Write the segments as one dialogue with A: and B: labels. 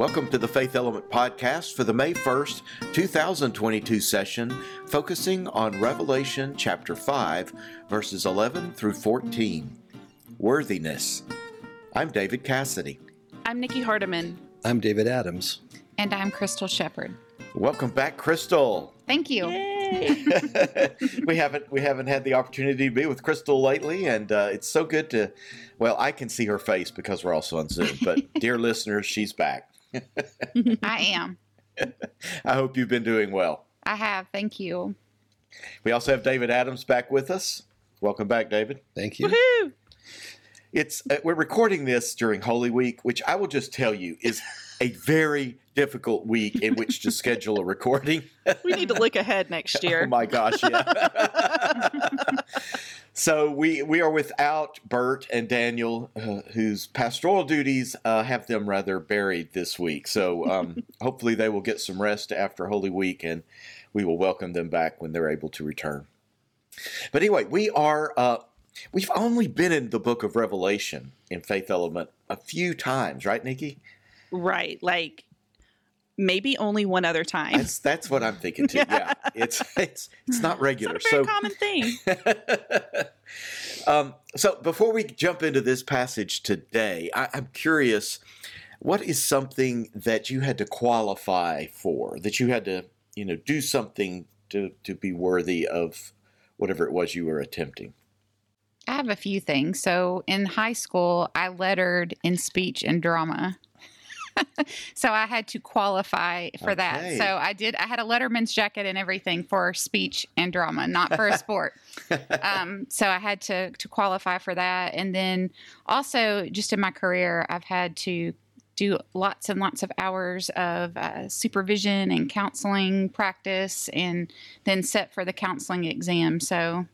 A: Welcome to the Faith Element Podcast for the May 1st, 2022 session, focusing on Revelation chapter 5, verses 11 through 14. Worthiness. I'm David Cassady.
B: I'm Nikki Hardeman.
C: I'm David Adams.
D: And I'm Crystal Shepherd.
A: Welcome back, Crystal.
D: Thank you.
A: we haven't we haven't had the opportunity to be with Crystal lately, and uh, it's so good to. Well, I can see her face because we're also on Zoom, but dear listeners, she's back.
D: I am.
A: I hope you've been doing well.
D: I have. Thank you.
A: We also have David Adams back with us. Welcome back, David.
C: Thank you.
B: Woohoo!
A: It's uh, we're recording this during Holy Week, which I will just tell you is a very difficult week in which to schedule a recording.
B: We need to look ahead next year.
A: oh my gosh, yeah. so we we are without Bert and Daniel, uh, whose pastoral duties uh, have them rather buried this week. So um, hopefully they will get some rest after Holy Week, and we will welcome them back when they're able to return. But anyway, we are. Uh, we've only been in the Book of Revelation in Faith Element a few times, right, Nikki?
B: right. Like maybe only one other time.
A: That's that's what I'm thinking too. Yeah, it's it's it's not
B: It's
A: regular.
B: not a very
A: so
B: common thing.
A: um, so before we jump into this passage today, I, I'm curious, what is something that you had to qualify for? That you had to, you know, do something to to be worthy of whatever it was you were attempting.
D: I have a few things. So in high school, I lettered in speech and drama. so I had to qualify for that. So I did, I had a letterman's jacket and everything for speech and drama, not for a sport. um, so I had to, to qualify for that. And then also, just in my career, I've had to do lots and lots of hours of uh, supervision and counseling practice and then set for the counseling exam. So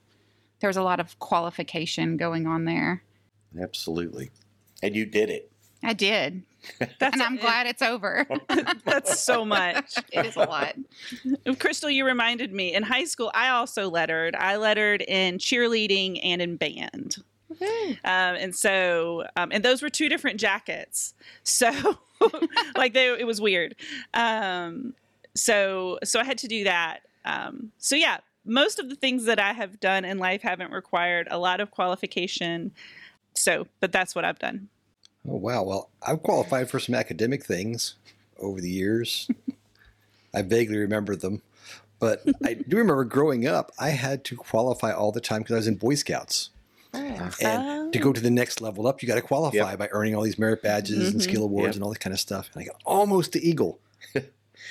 D: there was a lot of qualification going on there.
A: Absolutely, and you did it.
D: I did.
B: That's
D: and I'm
B: it-
D: glad it's over.
B: That's so much.
D: it is a lot.
B: Crystal, you reminded me. In high school, I also lettered. I lettered in cheerleading and in band. Um, and so, um, and those were two different jackets. So, like, they, it was weird. Um, so, so I had to do that. Um, so yeah, most of the things that I have done in life haven't required a lot of qualification. So, but that's what I've done.
C: Oh, wow. Well, I've qualified for some academic things over the years. I vaguely remember them. But I do remember growing up, I had to qualify all the time because I was in Boy Scouts. And to go to the next level up, you got to qualify
A: Yep.
C: by earning all these merit badges and
B: Mhm.
C: skill awards
A: Yep.
C: and all that kind of stuff. And I got almost to Eagle.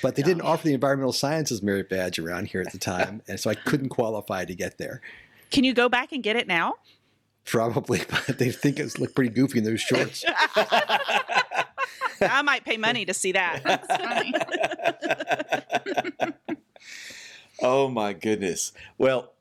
C: But they didn't offer the environmental sciences merit badge around here at the time. And so I couldn't qualify to get there.
B: Can you go back and get it now?
C: Probably, but they think it looked pretty goofy in those shorts.
B: I might pay money to see that.
D: That's funny.
A: Oh my goodness. Well,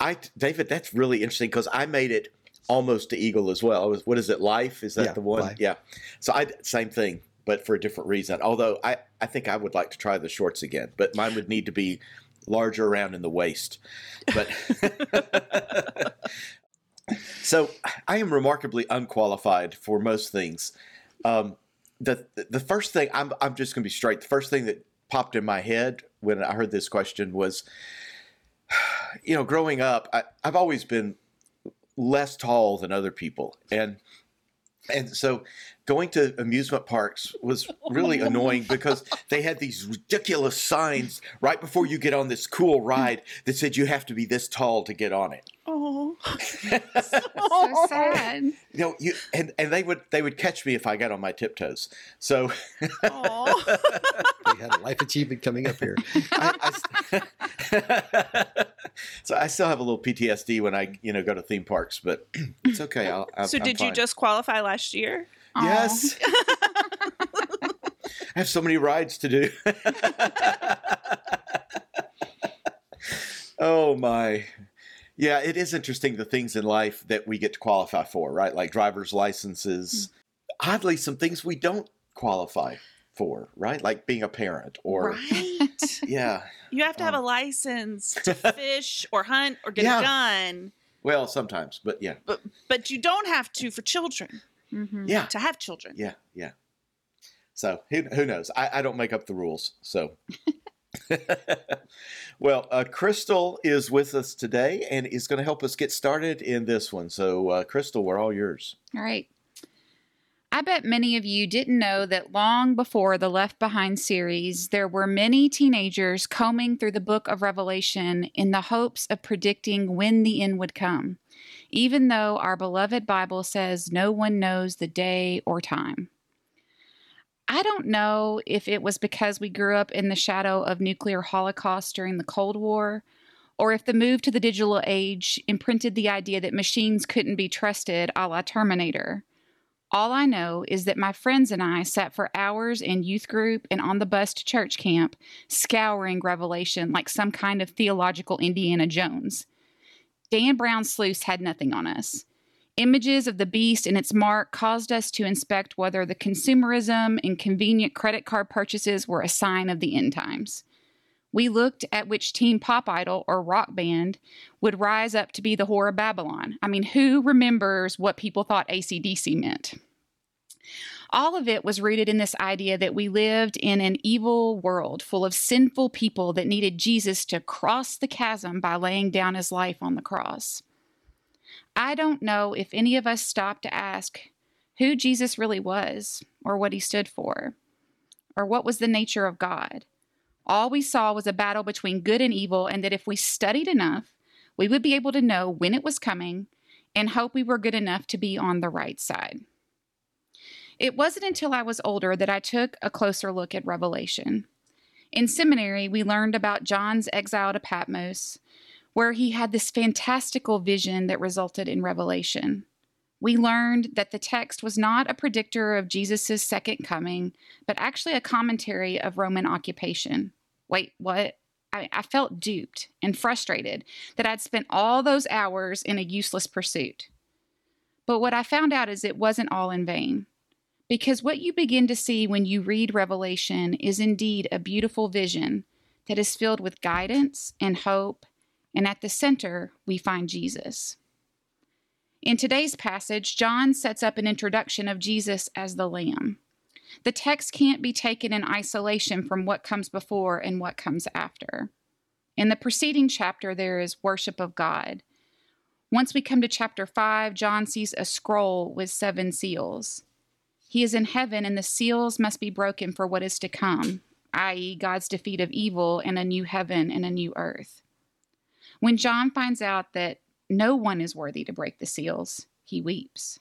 A: I David, that's really interesting because I made it almost to Eagle as well. I was, what is it? Life is that
C: Yeah,
A: the one?
C: Life.
A: Yeah. So I same thing, but for a different reason. Although I I think I would like to try the shorts again, but mine would need to be larger around in the waist. But so I am remarkably unqualified for most things. Um, the the first thing I'm I'm just going to be straight. The first thing that popped in my head when I heard this question was, you know, growing up, I, I've always been less tall than other people, and and so going to amusement parks was really annoying because they had these ridiculous signs right before you get on this cool ride that said you have to be this tall to get on it.
B: Oh,
D: so sad.
A: You know, you and, and they would they would catch me if I got on my tiptoes. So
B: oh.
C: We had a life achievement coming up here.
A: I, I- so I still have a little PTSD when I you know go to theme parks, but it's okay. I'll, I'm,
B: So
A: I'm
B: did you just qualify last year?
A: Yes. I have so many rides to do. oh my. Yeah, it is interesting the things in life that we get to qualify for, right? Like driver's licenses. Hmm. Oddly, some things we don't qualify for, right? Like being a parent or
B: right.
A: yeah.
B: You have to have
A: Um,
B: a license to fish or hunt or get
A: Yeah.
B: a gun,
A: Well, sometimes, but yeah.
B: but but you don't have to for children
D: Mhm.
A: Yeah.
B: to have children.
A: Yeah, yeah. So who, who knows? I, I don't make up the rules. So. well, uh, Crystal is with us today and is going to help us get started in this one. So, uh, Crystal, we're all yours.
D: All right. I bet many of you didn't know that long before the Left Behind series, there were many teenagers combing through the book of Revelation in the hopes of predicting when the end would come, even though our beloved Bible says no one knows the day or time. I don't know if it was because we grew up in the shadow of nuclear holocaust during the Cold War, or if the move to the digital age imprinted the idea that machines couldn't be trusted a la Terminator. All I know is that my friends and I sat for hours in youth group and on the bus to church camp, scouring Revelation like some kind of theological Indiana Jones. Dan Brown's sluice had nothing on us. Images of the beast and its mark caused us to inspect whether the consumerism and convenient credit card purchases were a sign of the end times. We looked at which teen pop idol or rock band would rise up to be the whore of Babylon. I mean, who remembers what people thought ACDC meant? All of it was rooted in this idea that we lived in an evil world full of sinful people that needed Jesus to cross the chasm by laying down his life on the cross. I don't know if any of us stopped to ask who Jesus really was, or what he stood for, or what was the nature of God. All we saw was a battle between good and evil, and that if we studied enough, we would be able to know when it was coming and hope we were good enough to be on the right side. It wasn't until I was older that I took a closer look at Revelation. In seminary, we learned about John's exile to Patmos, where he had this fantastical vision that resulted in revelation. We learned that the text was not a predictor of Jesus' second coming, but actually a commentary of Roman occupation. Wait, what? I, I, felt duped and frustrated that I'd spent all those hours in a useless pursuit. But what I found out is it wasn't all in vain. Because what you begin to see when you read Revelation is indeed a beautiful vision that is filled with guidance and hope and at the center, we find Jesus. In today's passage, John sets up an introduction of Jesus as the Lamb. The text can't be taken in isolation from what comes before and what comes after. In the preceding chapter, there is worship of God. Once we come to chapter 5, John sees a scroll with seven seals. He is in heaven, and the seals must be broken for what is to come, i.e., God's defeat of evil and a new heaven and a new earth. When John finds out that no one is worthy to break the seals, he weeps.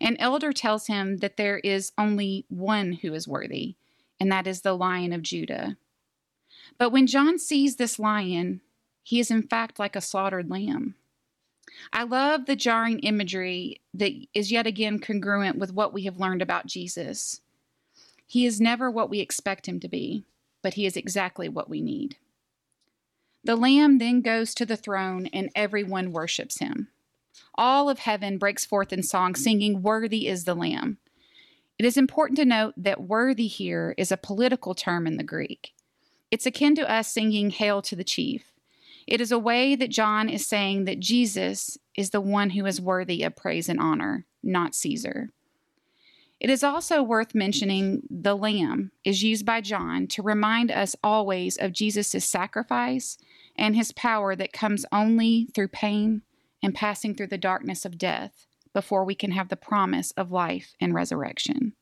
D: An elder tells him that there is only one who is worthy, and that is the lion of Judah. But when John sees this lion, he is in fact like a slaughtered lamb. I love the jarring imagery that is yet again congruent with what we have learned about Jesus. He is never what we expect him to be, but he is exactly what we need. The Lamb then goes to the throne, and everyone worships him. All of heaven breaks forth in song, singing, Worthy is the Lamb. It is important to note that worthy here is a political term in the Greek. It's akin to us singing Hail to the Chief. It is a way that John is saying that Jesus is the one who is worthy of praise and honor, not Caesar. It is also worth mentioning the lamb is used by John to remind us always of Jesus' sacrifice and his power that comes only through pain and passing through the darkness of death before we can have the promise of life and resurrection.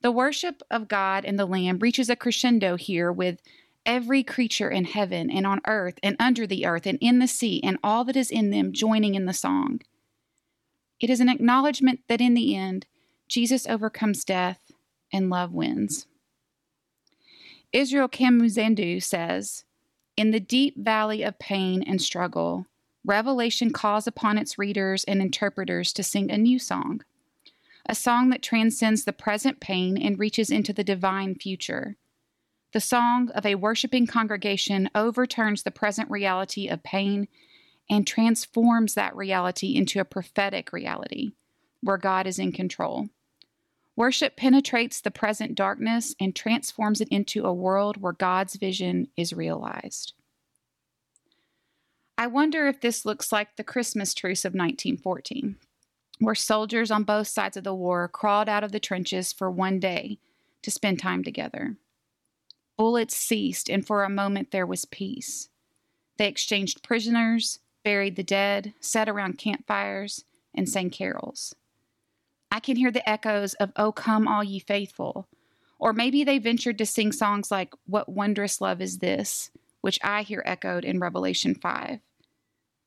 D: The worship of God and the Lamb reaches a crescendo here with every creature in heaven and on earth and under the earth and in the sea and all that is in them joining in the song. It is an acknowledgement that in the end, Jesus overcomes death and love wins. Israel Kamudzandu says, In the deep valley of pain and struggle, Revelation calls upon its readers and interpreters to sing a new song, a song that transcends the present pain and reaches into the divine future. The song of a worshiping congregation overturns the present reality of pain and transforms that reality into a prophetic reality where God is in control. Worship penetrates the present darkness and transforms it into a world where God's vision is realized. I wonder if this looks like the Christmas truce of 1914. where soldiers on both sides of the war crawled out of the trenches for one day to spend time together. Bullets ceased, and for a moment there was peace. They exchanged prisoners, buried the dead, sat around campfires, and sang carols. I can hear the echoes of O Come All Ye Faithful, or maybe they ventured to sing songs like What Wondrous Love Is This, which I hear echoed in Revelation 5.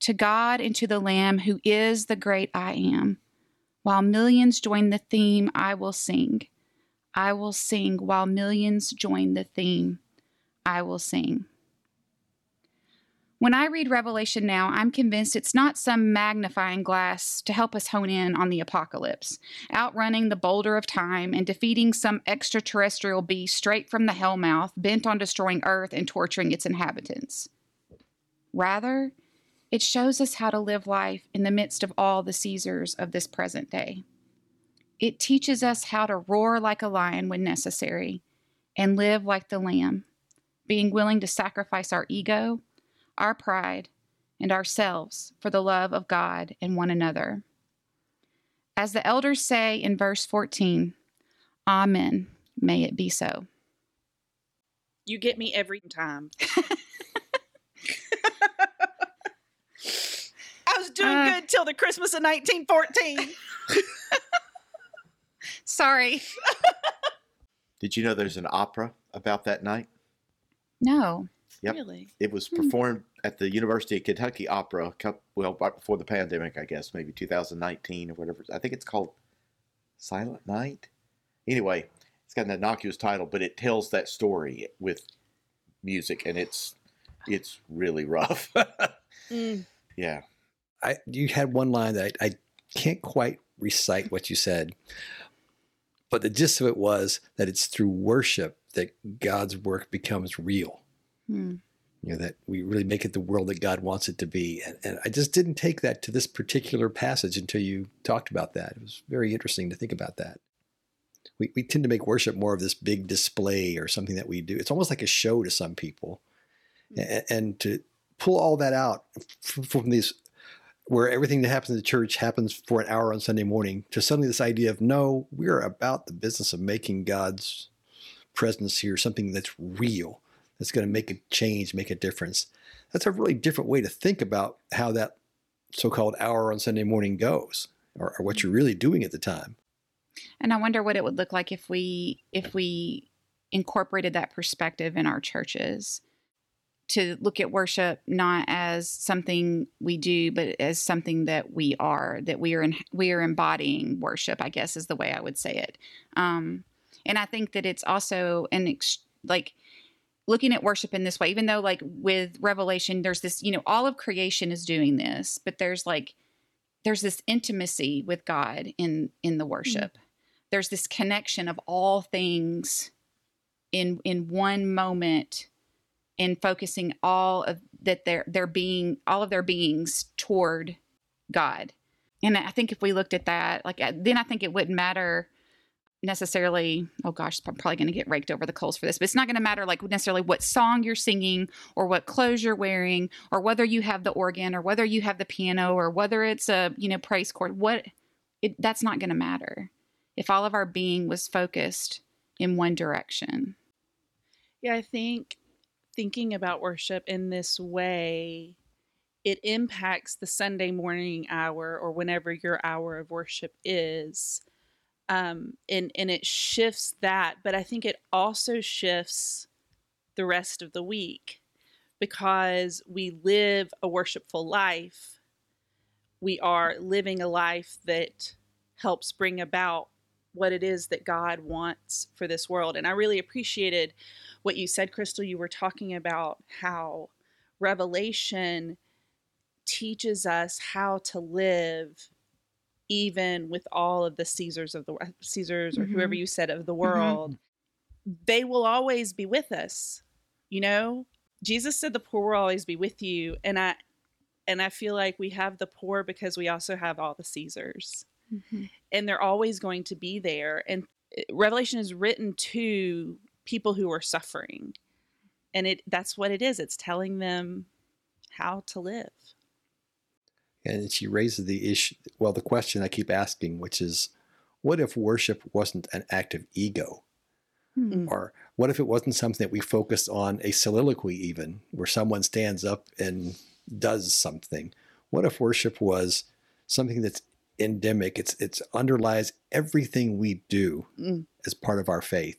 D: To God and to the Lamb, who is the great I am. While millions join the theme, I will sing. I will sing while millions join the theme. I will sing. When I read Revelation now, I'm convinced it's not some magnifying glass to help us hone in on the apocalypse, outrunning the boulder of time and defeating some extraterrestrial beast straight from the hellmouth bent on destroying Earth and torturing its inhabitants. Rather, it shows us how to live life in the midst of all the Caesars of this present day. It teaches us how to roar like a lion when necessary and live like the lamb, being willing to sacrifice our ego our pride, and ourselves for the love of God and one another. As the elders say in verse 14, Amen. May it be so.
B: You get me every time. I was doing
D: Uh.
B: good till the Christmas of 1914.
D: Sorry.
A: Did you know there's an opera about that night?
D: No.
A: Yep.
B: Really?
A: It was
D: Hmm.
A: performed at the University of Kentucky Opera, well, right before the pandemic, I guess, maybe 2019 or whatever. I think it's called Silent Night. Anyway, it's got an innocuous title, but it tells that story with music, and it's it's really rough.
B: Mm.
A: yeah.
C: I you had one line that I, I can't quite recite what you said, but the gist of it was that it's through worship that God's work becomes real.
D: Hmm.
C: You know that we really make it the world that God wants it to be, and, and I just didn't take that to this particular passage until you talked about that. It was very interesting to think about that. We we tend to make worship more of this big display or something that we do. It's almost like a show to some people, and, and to pull all that out f- from these where everything that happens in the church happens for an hour on Sunday morning to suddenly this idea of no, we're about the business of making God's presence here something that's real, that's going to make a change, make a difference. That's a really different way to think about how that so-called hour on Sunday morning goes, or, or what you're really doing at the time.
D: And I wonder what it would look like if we if we incorporated that perspective in our churches to look at worship not as something we do but as something that we are that we are in, we are embodying worship I guess is the way I would say it. Um and I think that it's also an ex- like looking at worship in this way even though like with revelation there's this you know all of creation is doing this but there's like there's this intimacy with God in in the mm-hmm. worship. There's this connection of all things in in one moment in focusing all of that their their being all of their beings toward God. And I think if we looked at that, like then I think it wouldn't matter necessarily oh gosh i'm probably going to get raked over the coals for this but it's not going to matter like necessarily what song you're singing or what clothes you're wearing or whether you have the organ or whether you have the piano or whether it's a you know praise chord what it, that's not going to matter if all of our being was focused in one direction
B: Yeah, I think thinking about worship in this way, it impacts the Sunday morning hour or whenever your hour of worship is. Um, and, and it shifts that, but I think it also shifts the rest of the week because we live a worshipful life. We are living a life that helps bring about what it is that God wants for this world. And I really appreciated what you said, Crystal. You were talking about how Revelation teaches us how to live even with all of the Caesars of the Caesars or whoever
D: Mhm.
B: you said of the world. They will always be with us. You know, Jesus said the poor will always be with you. And I and I feel like we have the poor because we also have all the Caesars and they're always going to be there. And uh, Revelation is written to people who are suffering, and it that's what it is. It's telling them how to live.
C: And she raises the issue, well, the question I keep asking, which is what if worship wasn't an act of ego?
D: Hmm.
C: Or what if it wasn't something that we focused on a soliloquy, even where someone stands up and does something? What if worship was something that's endemic? It's it's underlies everything we do
B: Mm.
C: as part of our faith.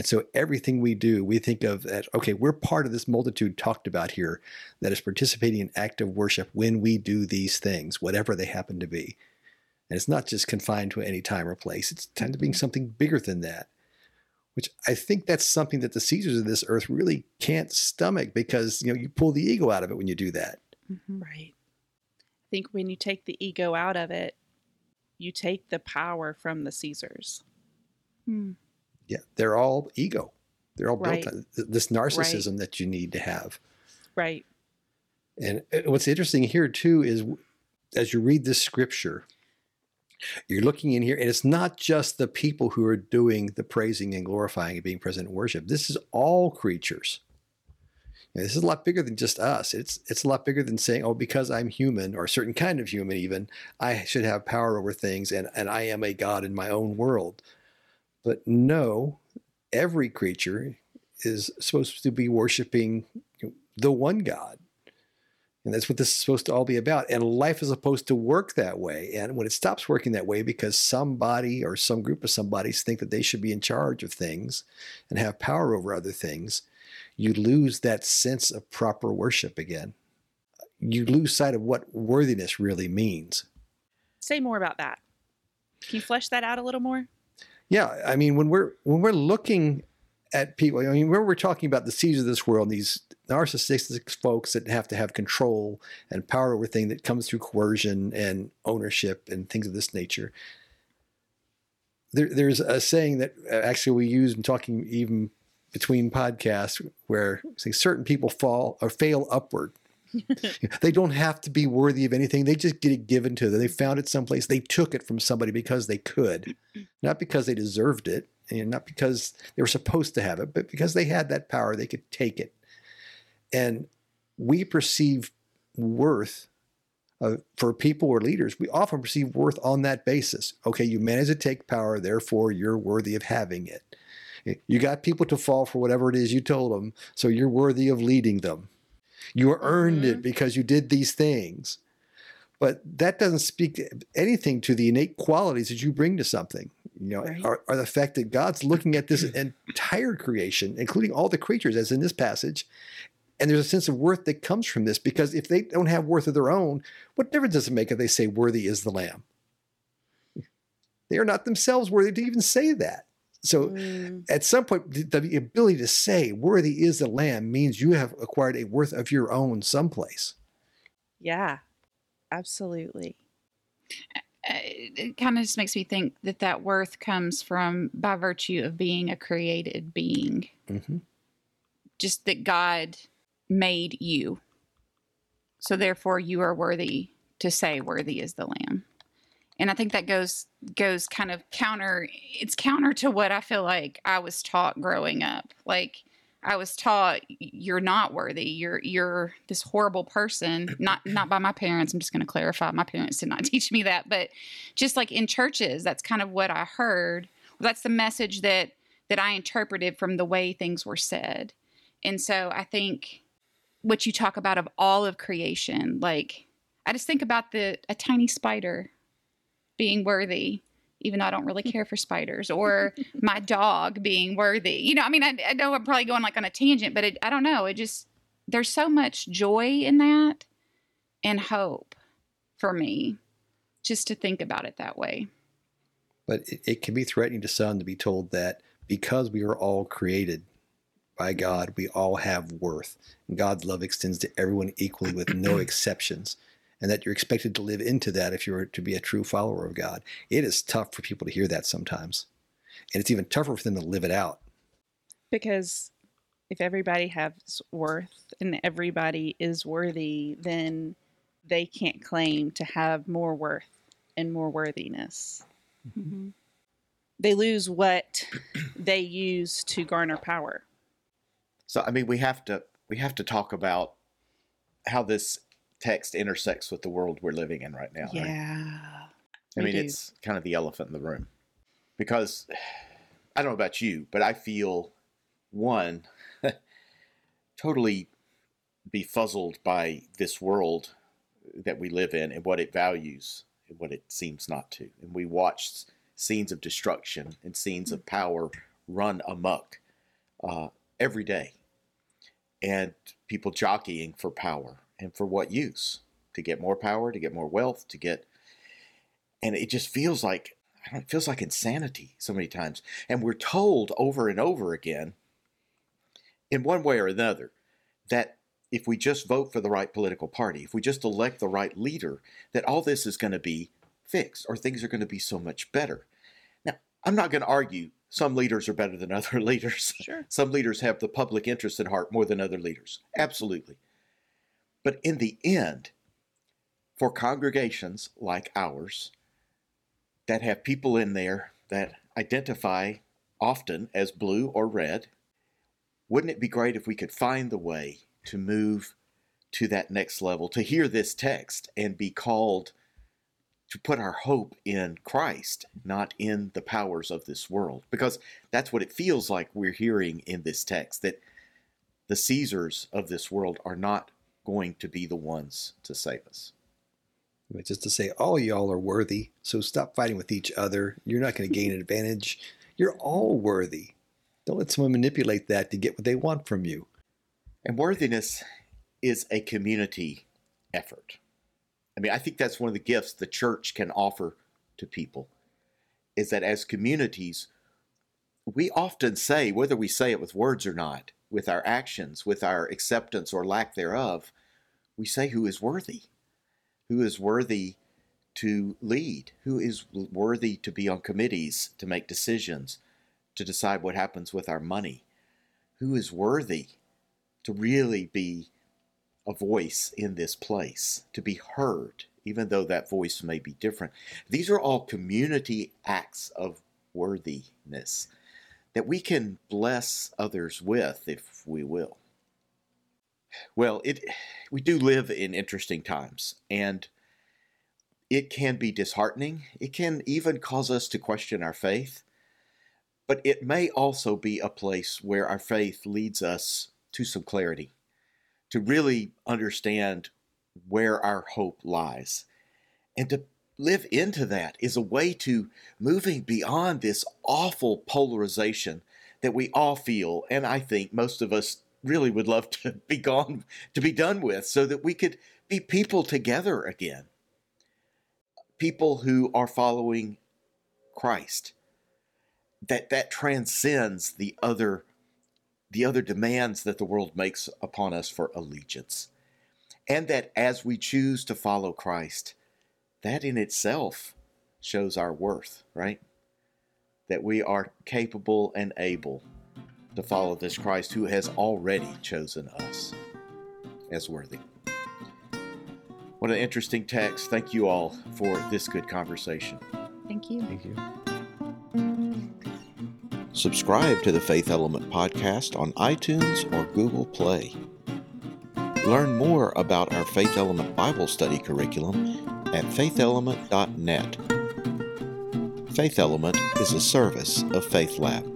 C: And so everything we do, we think of that, okay, we're part of this multitude talked about here that is participating in active worship when we do these things, whatever they happen to be. And it's not just confined to any time or place. It's tend to being something bigger than that. Which I think that's something that the Caesars of this earth really can't stomach because you know you pull the ego out of it when you do that.
D: Mhm.
B: Right. I think when you take the ego out of it, you take the power from the Caesars.
D: Hmm.
C: Yeah, they're all ego. They're all
B: Right.
C: built on this narcissism that you need to have.
B: Right.
C: And uh, what's interesting here too is as you read this scripture, you're looking in here, and it's not just the people who are doing the praising and glorifying and being present in worship. This is all creatures. And this is a lot bigger than just us. It's it's a lot bigger than saying, oh, because I'm human or a certain kind of human, even I should have power over things, and and I am a god in my own world. But no, every creature is supposed to be worshiping the one God. And that's what this is supposed to all be about. And life is supposed to work that way. And when it stops working that way because somebody or some group of somebodies think that they should be in charge of things and have power over other things, you lose that sense of proper worship again. You lose sight of what worthiness really means.
B: Say more about that. Can you flesh that out a little more?
C: Yeah, I mean, when we're when we're looking at people, I mean, when we're talking about the Caesars of this world, these narcissistic folks that have to have control and power over things that comes through coercion and ownership and things of this nature. There, there's a saying that uh, actually we use in talking even between podcasts where say certain people fall or fail upward. they don't have to be worthy of anything. They just get it given to them. They found it someplace. They took it from somebody because they could not because they deserved it, and not because they were supposed to have it, but because they had that power, they could take it. And we perceive worth uh, for people or leaders. We often perceive worth on that basis. Okay, you managed to take power, therefore you're worthy of having it. You got people to fall for whatever it is you told them, so you're worthy of leading them. You earned it mm-hmm. because you did these things. But that doesn't speak anything to the innate qualities that you bring to something. You know,
B: Right.
C: or, or the fact that God's looking at this entire creation, including all the creatures, as in this passage, and there's a sense of worth that comes from this. Because if they don't have worth of their own, what difference does it make if they say, "Worthy is the Lamb"? They are not themselves worthy to even say that. So
B: Mm,
C: at some point, the, the ability to say "Worthy is the Lamb" means you have acquired a worth of your own someplace.
B: yeah, absolutely.
D: It kind of just makes me think that that worth comes from by virtue of being a created being
C: Mm-hmm.
D: just that god made you so therefore you are worthy to say worthy is the lamb and i think that goes goes kind of counter it's counter to what i feel like i was taught growing up. Like i was taught you're not worthy. You're you're this horrible person. Not not by my parents. I'm just going to clarify. My parents did not teach me that. But just like in churches that's kind of what i heard. That's the message that that i interpreted from the way things were said. And so i think what you talk about of all of creation like i just think about the a tiny spider being worthy even though i don't really care for spiders or my dog being worthy you know i mean i, I know i'm probably going like on a tangent but it, i don't know it just there's so much joy in that and hope for me just to think about it that way
C: But it, it can be threatening to some to be told that because we are all created by mm-hmm. God, we all have worth. And God's love extends to everyone equally with no exceptions. And that you're expected to live into that if you're to be a true follower of God. It is tough for people to hear that sometimes. And it's even tougher for them to live it out.
B: Because if everybody has worth and everybody is worthy, then they can't claim to have more worth and more worthiness. Mm-hmm. They lose what they use to garner power.
A: So I mean, we have to we have to talk about how this text intersects with the world we're living in right now. right?
B: Yeah.
A: I mean,
B: do.
A: it's kind of the elephant in the room because I don't know about you, but I feel one totally befuzzled by this world that we live in and what it values and what it seems not to. And we watch scenes of destruction and scenes of power run amok uh, every day, and people jockeying for power and for what use? To get more power, to get more wealth, to get and it just feels like I don't it feels like insanity so many times. And we're told over and over again, in one way or another, that if we just vote for the right political party, if we just elect the right leader, that all this is going to be fixed or things are going to be so much better. Now, I'm not going to argue some leaders are better than other leaders.
B: Sure.
A: Some leaders have the public interest at heart more than other leaders. Absolutely. But in the end, for congregations like ours that have people in there that identify often as blue or red, wouldn't it be great if we could find the way to move to that next level, to hear this text and be called to put our hope in Christ, not in the powers of this world? Because that's what it feels like we're hearing in this text that the Caesars of this world are not going to be the ones to save us.
C: I mean, just to say, all y'all are worthy, so stop fighting with each other. You're not going to gain an advantage. You're all worthy. Don't let someone manipulate that to get what they want from you.
A: And worthiness is a community effort. I mean, I think that's one of the gifts the church can offer to people is that as communities, we often say, whether we say it with words or not, with our actions, with our acceptance or lack thereof, we say who is worthy, who is worthy to lead, who is worthy to be on committees, to make decisions, to decide what happens with our money, who is worthy to really be a voice in this place, to be heard, even though that voice may be different. These are all community acts of worthiness that we can bless others with if we will. Well, it we do live in interesting times and it can be disheartening. It can even cause us to question our faith. But it may also be a place where our faith leads us to some clarity, to really understand where our hope lies. And to live into that is a way to moving beyond this awful polarization that we all feel. And I think most of us really would love to be gone, to be done with, so that we could be people together again. People who are following Christ. That that transcends the other the other demands that the world makes upon us for allegiance. And that as we choose to follow Christ, that in itself shows our worth, right? That we are capable and able to follow this Christ who has already chosen us as worthy. What an interesting text. Thank you all for this good conversation.
D: Thank you.
C: Thank you.
A: Subscribe to the Faith Element podcast on iTunes or Google Play. Learn more about our Faith Element Bible study curriculum at faithelement.net. Faith Element is a service of Faith Lab.